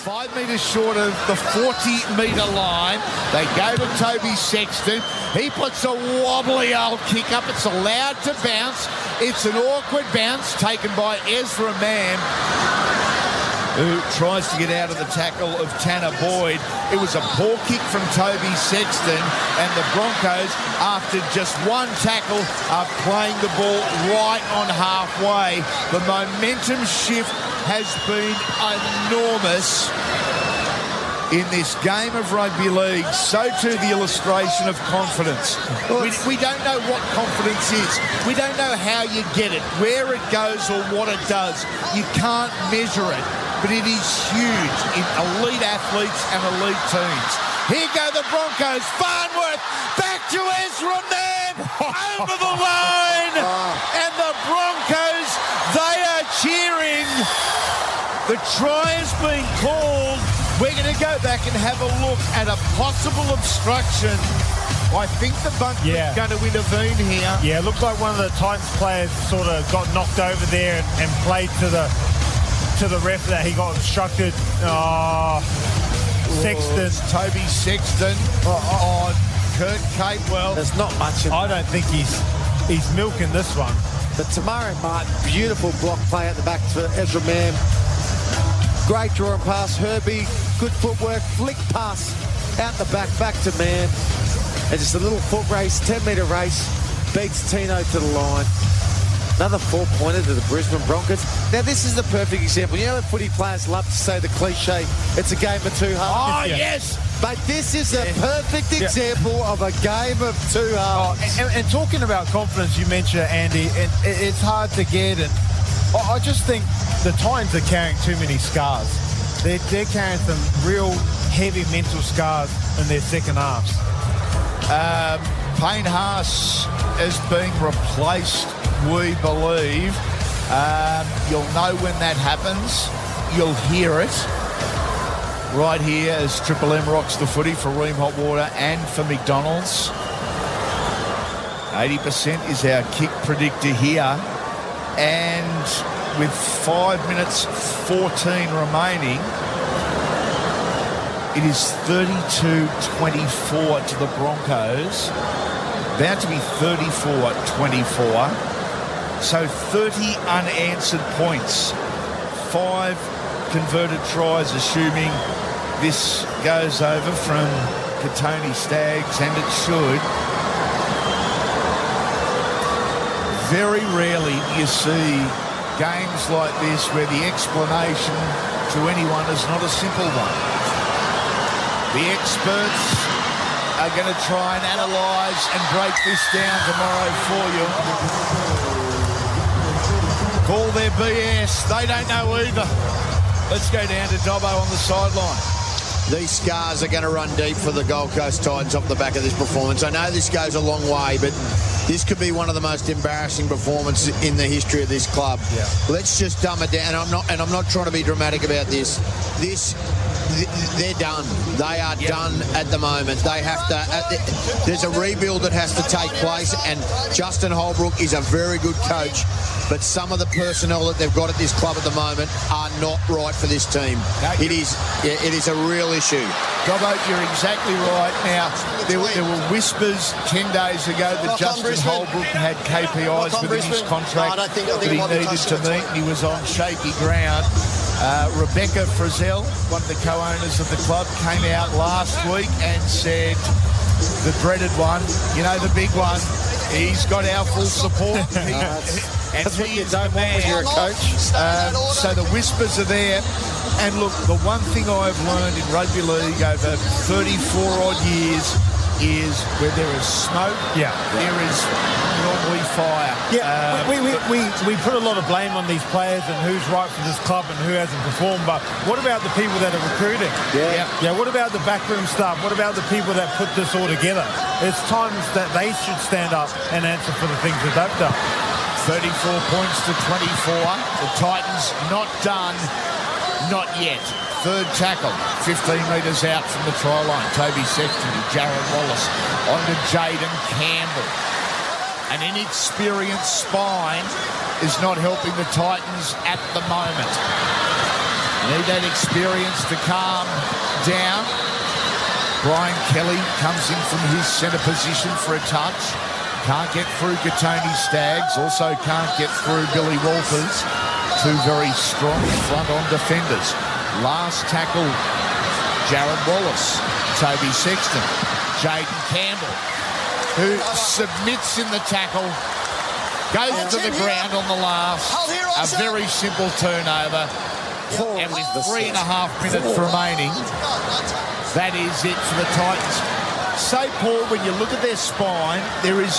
five metres short of the 40 metre line. They go to Toby Sexton. He puts a wobbly old kick up. It's allowed to bounce. It's an awkward bounce taken by Ezra Mam who tries to get out of the tackle of Tanah Boyd. It was a poor kick from Toby Sexton, and the Broncos, after just one tackle, are playing the ball right on halfway. The momentum shift has been enormous in this game of rugby league. So too the illustration of confidence. We, we, don't know what confidence is. We don't know how you get it, where it goes or what it does. You can't measure it but it is huge in elite athletes and elite teams. Here go the Broncos. Farnworth back to Ezra Mam over the line. And the Broncos, they are cheering. The try has been called. We're going to go back and have a look at a possible obstruction. I think the bunk yeah. is going to intervene here. Yeah, it looks like one of the Titans players sort of got knocked over there and, and played to the to the ref that he got obstructed. Ah, oh, Sexton. Toby Sexton on Kurt Capewell. There's not much. I don't think he's he's milking this one. But Te Maire Martin, beautiful block play at the back for Ezra Mam. Great drawing pass. Herbie, good footwork. Flick pass out the back, back to man. And just a little foot race, 10 metre race. Beats Tino to the line. Another four-pointer to the Brisbane Broncos. Now, this is the perfect example. You know the footy players love to say the cliche, it's a game of two halves. Oh, yes. But this is a perfect example yeah. of a game of two halves. Oh, and, and, talking about confidence, you mentioned, Andy, and it's hard to get. And I just think the Titans are carrying too many scars. They're, they're carrying some real heavy mental scars in their second halves. Um, Payne Haas is being replaced we believe. Um, you'll know when that happens. You'll hear it right here as Triple M rocks the footy for Rheem Hot Water and for McDonald's. 80% is our kick predictor here. And with 5 minutes 14 remaining, it is 32-24 to the Broncos. About to be 34-24. So 30 unanswered points. Five converted tries, assuming this goes over from Kotoni Staggs, and it should. Very rarely you see games like this where the explanation to anyone is not a simple one. The experts are going to try and analyse and break this down tomorrow for you. Call their BS. They don't know either. Let's go down to Dobbo on the sideline. These scars are going to run deep for the Gold Coast Titans off the back of this performance. I know this goes a long way, but this could be one of the most embarrassing performances in the history of this club. Yeah. Let's just dumb it down. And I'm not, and I'm not trying to be dramatic about this. This they're done. They are yep. done at the moment. They have to. There's a rebuild that has to take place, and Justin Holbrook is a very good coach. But some of the personnel that they've got at this club at the moment are not right for this team. No, it is. Yeah, it is a real issue. Dobbo, you're exactly right. Now there, there were whispers ten days ago that Justin Holbrook had KPIs within his contract no, think, that he needed to meet. He was on shaky ground. Uh, Rebecca Frizelle, one of the co-owners of the club, came out last week and said the dreaded one, you know, the big one, he's got our full support. He, that's what you don't want when you're a coach. Um, so the whispers are there. And look, the one thing I've learned in rugby league over 34 odd years is where there is smoke, yeah. there is normally fire. Yeah, um, we, we, we, we put a lot of blame on these players and who's right for this club and who hasn't performed, but what about the people that are recruiting? Yeah. Yeah, what about the backroom staff? What about the people that put this all together? It's times that they should stand up and answer for the things that they've done. 34 points to 24. The Titans not done, not yet. Third tackle, 15 metres out from the try line. Toby Sexton to Jarrod Wallace. On to Jayden Campbell. An inexperienced spine is not helping the Titans at the moment. Need that experience to calm down. Brian Kelly comes in from his centre position for a touch. Can't get through Kotoni Staggs. Also can't get through Billy Walters. Two very strong front-on defenders. Last tackle, Jarrod Wallace, Toby Sexton, Jayden Campbell, who submits in the tackle, goes to the ground on the last. A very simple turnover. And with three and a half minutes remaining, that is it for the Titans. So, Paul, when you look at their spine, there is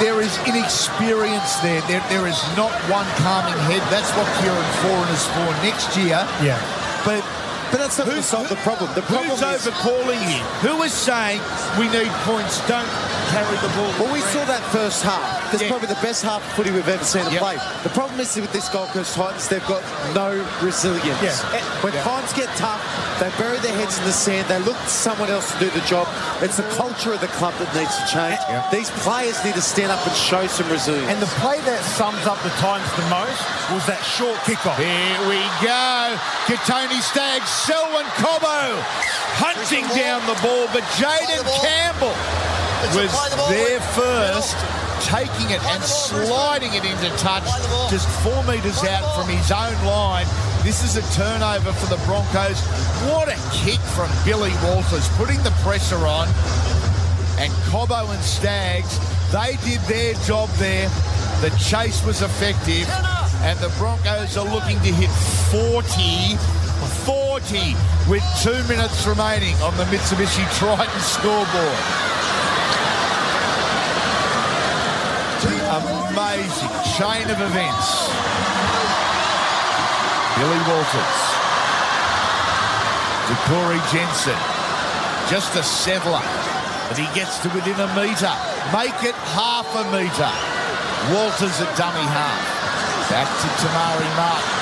there is inexperience there. There, there is not one calming head. That's what Kieran Foran is for next year. Yeah. But But that's not Who's- the, the problem. The problem who's is... overcalling him? Who is saying we need points? Don't carry the ball. Well, we saw that first half. That's Yeah. probably the best half of footy we've ever seen them Yep. play. The problem is with this Gold Coast Titans, they've got no resilience. Yeah. Eh, when Yeah. times get tough, they bury their heads in the sand. They look to someone else to do the job. It's the culture of the club that needs to change. Yeah. These players need to stand up and show some resilience. And the play that sums up the times the most was that short kickoff. Here we go. Kotoni Staggs, Selwyn Cobbo hunting down the ball, but Jayden Campbell was there first, taking it and sliding it into touch just four metres out from his own line. This is a turnover for the Broncos. What a kick from Billy Walters, putting the pressure on. And Cobbo and Staggs, they did their job there. The chase was effective. And the Broncos are looking to hit 40, 40 with two minutes remaining on the Mitsubishi Triton scoreboard. Amazing chain of events. Billy Walters. DeCorey Jensen. Just a settler. But he gets to within a metre. Make it half a metre. Walters at dummy half. Back to Te Maire Martin.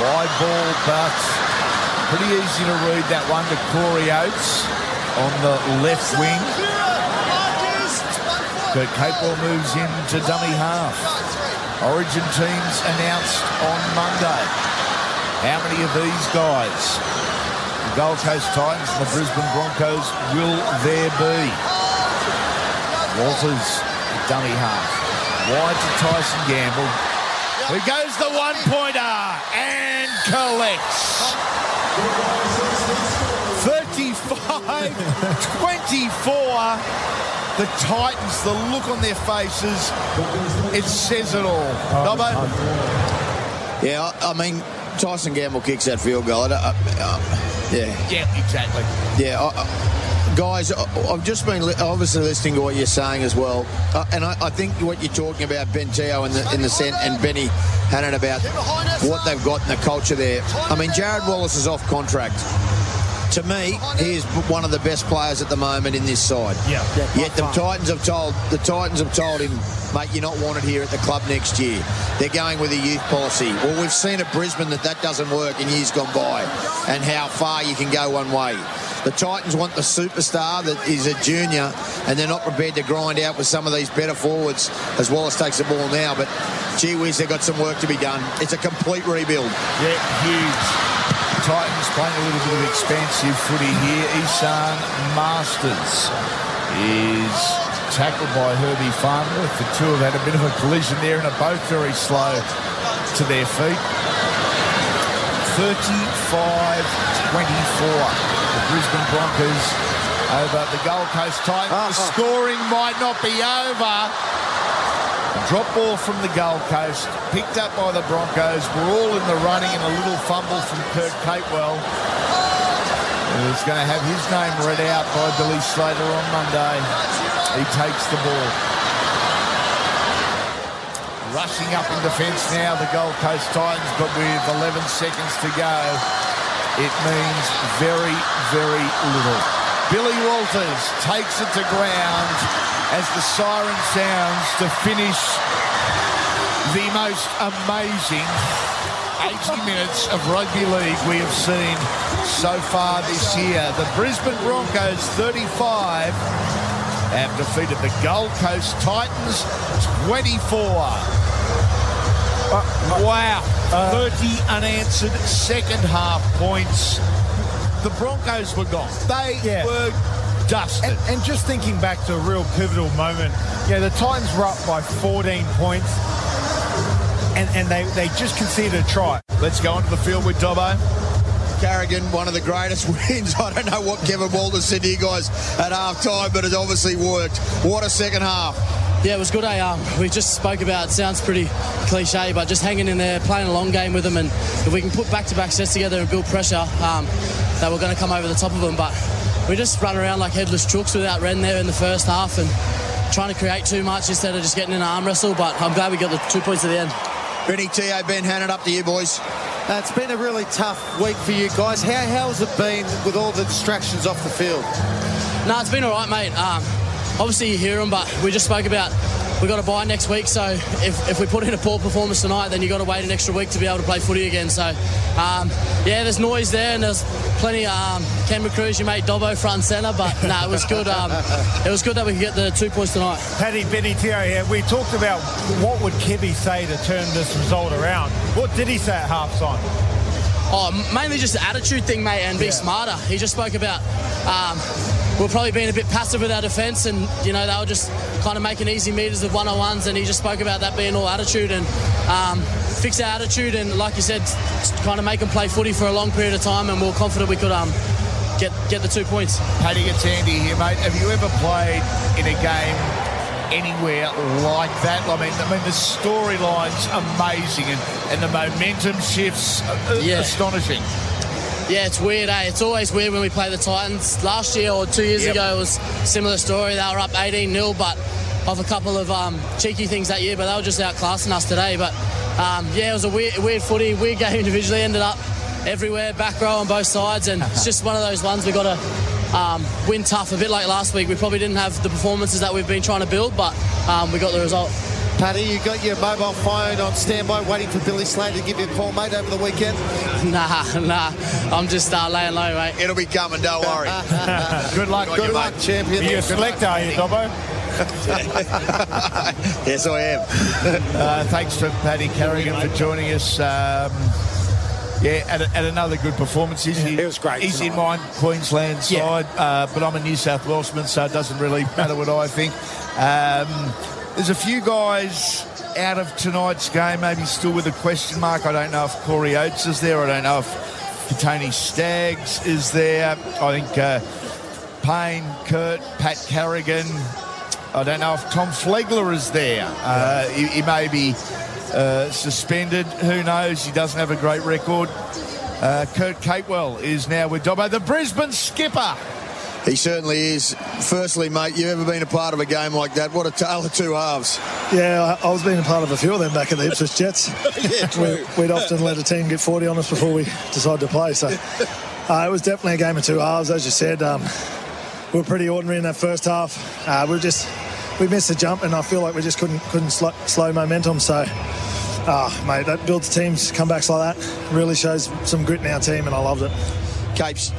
Wide ball, but pretty easy to read that one to Corey Oates on the left wing. Kurt Capewell moves into dummy half. Origin teams announced on Monday. How many of these guys, the Gold Coast Titans and the Brisbane Broncos, will there be? Walters, dummy half. Wide to Tyson Gamble. Here goes the one-pointer and collects. 35-24. The Titans, the look on their faces, it says it all. Dobbo? Yeah, I, mean, Tyson Gamble kicks that field goal. I uh, uh, yeah, Yeah, exactly. yeah. I, guys, I've just been li- obviously listening to what you're saying as well, uh, and I, I think what you're talking about, Ben Te'o in the in the scent, and Benny Hannant about what they've got in the culture there. I mean, Jarrod Wallace is off contract. To me, he is one of the best players at the moment in this side. Yeah. Yet the Titans have told the Titans have told him, mate, you're not wanted here at the club next year. They're going with a youth policy. Well, we've seen at Brisbane that that doesn't work in years gone by, and how far you can go one way. The Titans want the superstar that is a junior, and they're not prepared to grind out with some of these better forwards as Wallace takes the ball now. But gee whiz, they've got some work to be done. It's a complete rebuild. Yeah, huge. Titans playing a little bit of expansive footy here. Esan Marsters is tackled by Herbie Farnworth. The two have had a bit of a collision there and are both very slow to their feet. 35-24. The Brisbane Broncos over the Gold Coast Titans. The Uh-huh. scoring might not be over. Drop ball from the Gold Coast, picked up by the Broncos. We're all in the running and a little fumble from Kurt Capewell. Who's going to have his name read out by Billy Slater on Monday. He takes the ball. Rushing up in defence now, the Gold Coast Titans, but with 11 seconds to go, it means very, very little. Billy Walters takes it to ground as the siren sounds to finish the most amazing 80 minutes of rugby league we have seen so far this year. The Brisbane Broncos 35 have defeated the Gold Coast Titans 24. Uh, uh, wow. Uh, 30 unanswered second half points. The Broncos were gone. They Yeah. were dusted. And, and just thinking back to a real pivotal moment, yeah, the Titans were up by 14 points, and, and they, they just conceded a try. Let's go onto the field with Dobbo. Carrigan, one of the greatest wins. I don't know what Kevin Walter said to you guys at half time, but it obviously worked. What a second half. Yeah, it was good. Eh? Um, we just spoke about. It sounds pretty cliche, but just hanging in there, playing a long game with them, and if we can put back-to-back sets together and build pressure, um, that we're going to come over the top of them. But we just run around like headless chooks without Ren there in the first half and trying to create too much instead of just getting in an arm wrestle. But I'm glad we got the two points at the end. Benny Te'o Ben Hannant up to you, boys. Uh, it's been a really tough week for you guys. How, how has it been with all the distractions off the field? No, it's been all right, mate. Um, obviously you hear them, but we just spoke about we got to buy next week. So if, if we put in a poor performance tonight, then you've got to wait an extra week to be able to play footy again. So um, yeah, there's noise there, and there's plenty. Um, Cameron Cruz, your mate Dobbo front centre, but no, it was good. Um, it was good that we could get the two points tonight. Paddy Benny Te'o here. We talked about what would Kevy say to turn this result around. What did he say at half time? Oh, mainly just the attitude thing, mate, and be smarter. He just spoke about um, we're probably being a bit passive with our defence, and you know they were just kind of making easy meters of one on ones, and he just spoke about that being all attitude and um, fix our attitude, and like you said, kind of make them play footy for a long period of time, and we we're confident we could um, get get the two points. Paddy, it's Andy here, mate. Have you ever played in a game anywhere like that? I mean, I mean the storyline's amazing, and, and the momentum shifts uh, Yeah. astonishing. Yeah, it's weird, eh? It's always weird when we play the Titans. Last year or two years Yep. ago, it was similar story. They were up 18 0, but of a couple of um, cheeky things that year, but they were just outclassing us today. But um, yeah, it was a weird, weird footy, weird game individually. Ended up everywhere, back row on both sides, and it's just one of those ones we got to um, win tough. A bit like last week, we probably didn't have the performances that we've been trying to build, but um, we got the result. Paddy, you got your mobile phone on standby waiting for Billy Slater to give you a call, mate, over the weekend? Nah, nah, I'm just uh, laying low, mate. It'll be coming, don't worry. Good luck. Good luck, champion. Are you a selector, are you, Dobbo? yes, I am. Uh, thanks to Paddy Carrigan for joining us. Um, yeah, at, a- at another good performance. He's, it was great He's in tonight. my Queensland Yeah. side, uh, but I'm a New South Welshman, so it doesn't really matter what I think. Um, there's a few guys out of tonight's game, maybe still with a question mark. I don't know if Corey Oates is there. I don't know if Tony Staggs is there. I think uh, Payne, Kurt, Pat Carrigan. I don't know if Tom Flegler is there. Uh, he, he may be uh, suspended. Who knows? He doesn't have a great record. Uh, Kurt Capewell is now with Dobbo, the Brisbane skipper. He certainly is. Firstly, mate, you ever been a part of a game like that? What a tale of two halves. Yeah, I I was being a part of a few of them back at the Ipswich Jets. Yeah, true. we, we'd often let a team get 40 on us before we decide to play. So uh, it was definitely a game of two halves, as you said. Um, we were pretty ordinary in that first half. Uh, we just we missed the jump, and I feel like we just couldn't couldn't slow, slow momentum. So. Ah, mate, that builds teams comebacks like that. Really shows some grit in our team, and I loved it. Capes,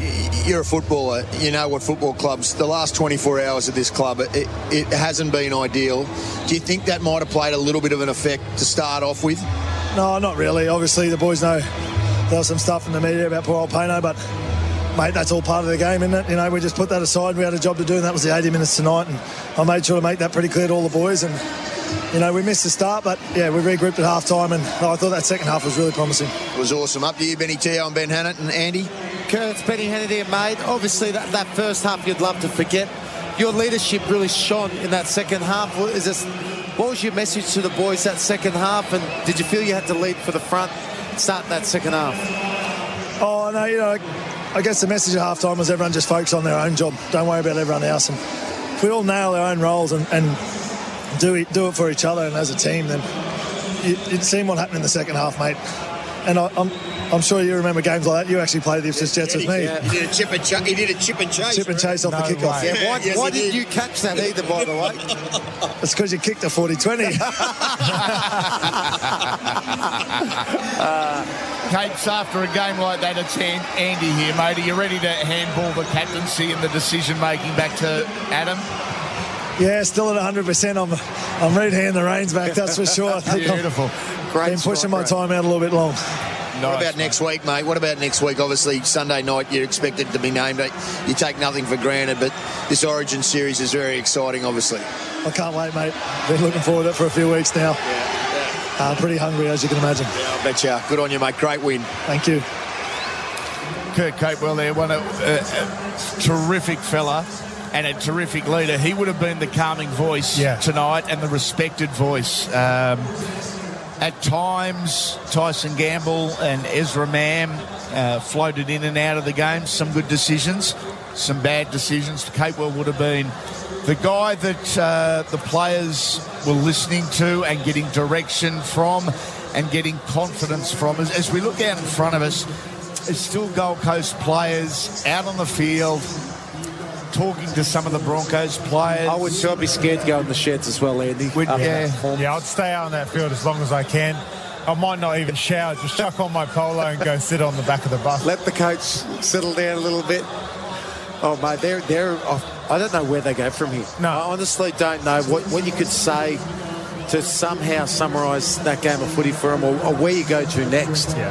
you're a footballer. You know what football clubs, the last 24 hours of this club, it, it hasn't been ideal. Do you think that might have played a little bit of an effect to start off with? No, not really. Obviously, the boys know there was some stuff in the media about poor old Pano, but mate, that's all part of the game, isn't it? You know, we just put that aside. We had a job to do, and that was the 80 minutes tonight. And I made sure to make that pretty clear to all the boys. And you know, we missed the start, but yeah, we regrouped at half time, and I thought that second half was really promising. It was awesome. Up to you, Benny Te'o and Ben Hannant and Andy. Kurt, it's Benny Hannant and mate. Obviously, that, that first half you'd love to forget. Your leadership really shone in that second half. What, is this, what was your message to the boys that second half? And did you feel you had to lead for the front starting that second half? Oh no, you know, I guess the message at half time was everyone just focus on their own job. Don't worry about everyone else. And if we all nail our own roles and, and do it do it for each other and as a team, then you, you'd seen what happened in the second half, mate. And I, I'm I'm sure you remember games like that. You actually played the Ipswich Jets with me. He did a chip and, ch- he did a chip and chase. Chip and chase off No the kickoff. way. Yeah, why, Yes, why did did. you catch that either, by the way? It's because you kicked a 40-20. Uh, Capes, after a game like that, it's An- Andy here, mate. Are you ready to handball the captaincy and the decision making back to Adam? yeah, still at 100%. I'm I'm ready to hand the reins back. That's for sure. I think I'm- Beautiful. Great been pushing my strike time out a little bit long. What about next week, mate? What about next week? Obviously, Sunday night, you're expected to be named. You take nothing for granted, but this Origin series is very exciting, obviously. I can't wait, mate. Been looking forward to it for a few weeks now. Uh, pretty hungry, as you can imagine. I bet you. Good on you, mate. Great win. Thank you. Kurt Capewell there, one a, a, a terrific fella and a terrific leader. He would have been the calming voice Yeah. tonight and the respected voice. Um, at times, Tyson Gamble and Ezra Mam uh, floated in and out of the game. Some good decisions, some bad decisions. Capewell would have been the guy that uh, the players were listening to and getting direction from and getting confidence from. As, as we look out in front of us, there's still Gold Coast players out on the field talking to some of the Broncos players. I would sure be scared to go in the sheds as well, Andy. Would- Up yeah. Yeah, I'd stay out on that field as long as I can. I might not even shower, just chuck on my polo and go sit on the back of the bus. Let the coach settle down a little bit. Oh, mate, they're they're. off. I don't know where they go from here. No. I honestly don't know what what you could say to somehow summarise that game of footy for them, or, or where you go to next. Yeah.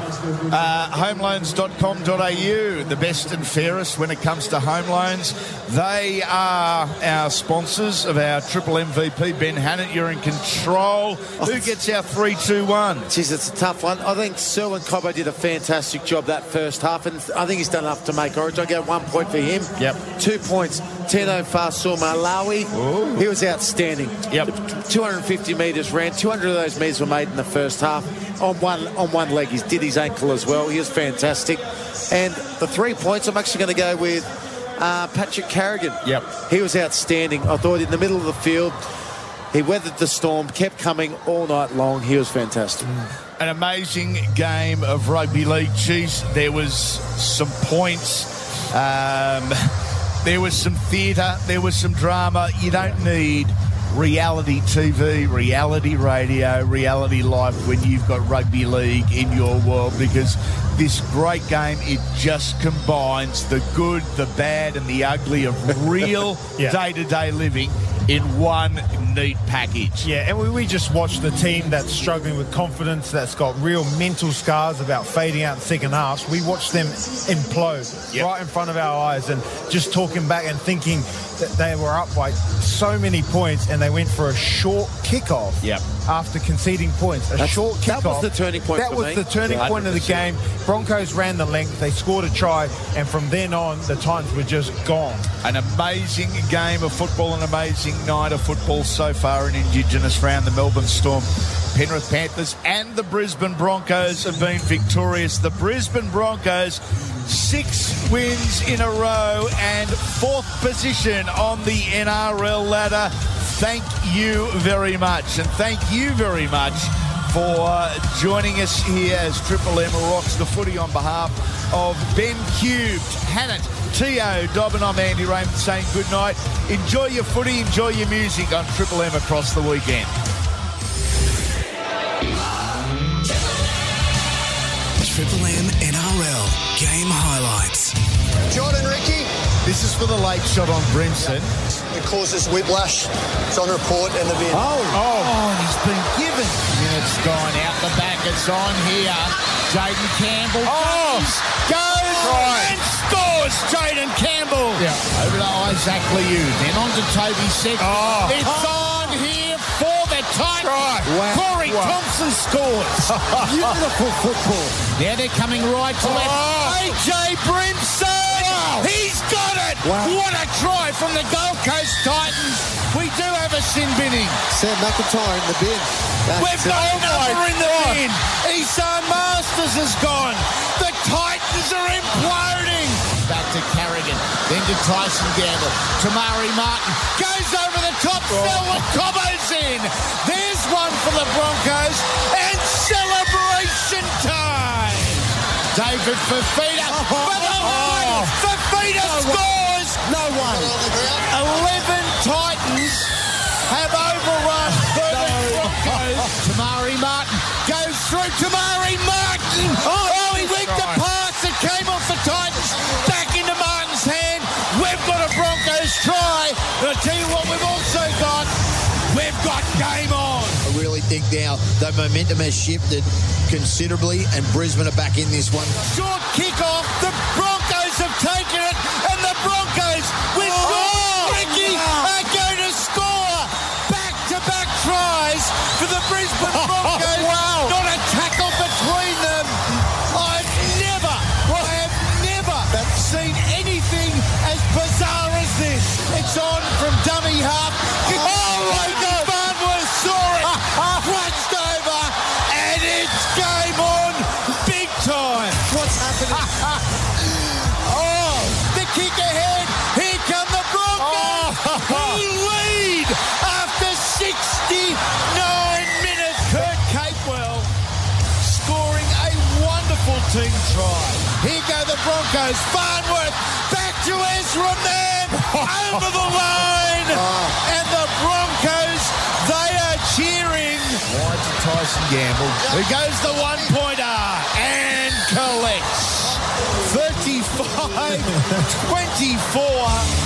Uh, homeloans.com.au, the best and fairest when it comes to home loans. They are our sponsors of our triple MVP. Ben Hannant, you're in control. Who gets our 3 2 1? Jeez, it's a tough one. I think Selwyn Cobbo did a fantastic job that first half, and I think he's done enough to make Origin. I get one point for him. Yep. Two points. Tino Fa'asuamaleaui. He was outstanding. Yep. 250 metres ran. 200 of those metres were made in the first half. On one on one leg, he did his ankle as well. He was fantastic. And the three points, I'm actually going to go with uh, Patrick Carrigan. Yep. He was outstanding. I thought in the middle of the field, he weathered the storm, kept coming all night long. He was fantastic. An amazing game of rugby league. Geez, there was some points. Um, there was some theatre. There was some drama. You don't need reality TV, reality radio, reality life when you've got rugby league in your world because this great game, it just combines the good, the bad, and the ugly of real Yeah. day to day living in one neat package. Yeah, and we, we just watched the team that's struggling with confidence, that's got real mental scars about fading out in second halves. We watched them implode Yep. right in front of our eyes and just talking back and thinking that they were up by so many points and they went for a short kickoff Yep. after conceding points. A That's- short that kickoff. was the turning point That for was me. the turning Yeah. point of the game. Broncos ran the length, they scored a try, and from then on, the times were just gone. An amazing game of football, an amazing night of football so far in Indigenous round. The Melbourne Storm, Penrith Panthers, and the Brisbane Broncos have been victorious. The Brisbane Broncos, six wins in a row and fourth position on the NRL ladder. Thank you very much, and thank you very much for joining us here as Triple M rocks the footy on behalf of Ben Cubed, Hannant, Te'o Dobbin. I'm Andy Raymond saying good night. Enjoy your footy, enjoy your music on Triple M across the weekend. Triple M NRL game highlights. Jordan Riki, This is for the late shot on Brimson. it causes whiplash. It's on report in the bin. Oh, and it's gone out the back. It's on here. Jayden Campbell Oh! goes, goes and scores. Jayden Campbell. Yeah. Over to Isaac Liu. Then on to Toby Sexton. Oh. It's on here for the Titans. Try. Wow. Corey Wow. Thompson scores. Beautiful football. Now they're coming right to oh. left. Oh. AJ Brimson! He's got it! Wow. What a try from the Gold Coast Titans. We do have a sin binning. Sam McIntyre in the bin. That's We've got it. another in the bin. Esan Marsters is gone. The Titans are imploding. Back to Carrigan, then to Tyson Gamble. Te Maire Martin goes over the top. Oh. Selwyn Cobbo's in. There's one for the Broncos. And celebration time. David Fifita. The Oh. Fifita scores. No way. 11 Titans have overrun 13 Broncos. Te Maire Martin goes through. Te Maire Martin. Oh, oh he went to try. pass. It came off the Titans. Back into Martin's hand. We've got a Broncos try. And I'll tell you what we've also got. We've got game on. Think now the momentum has shifted considerably, and Brisbane are back in this one. Short kick off. The Broncos team try. Here go the Broncos. Farnworth back to Ezra Mam over the line. Ah. And the Broncos, they are cheering. Wide to Tyson Gamble. Here goes the one-pointer and collects. 35 24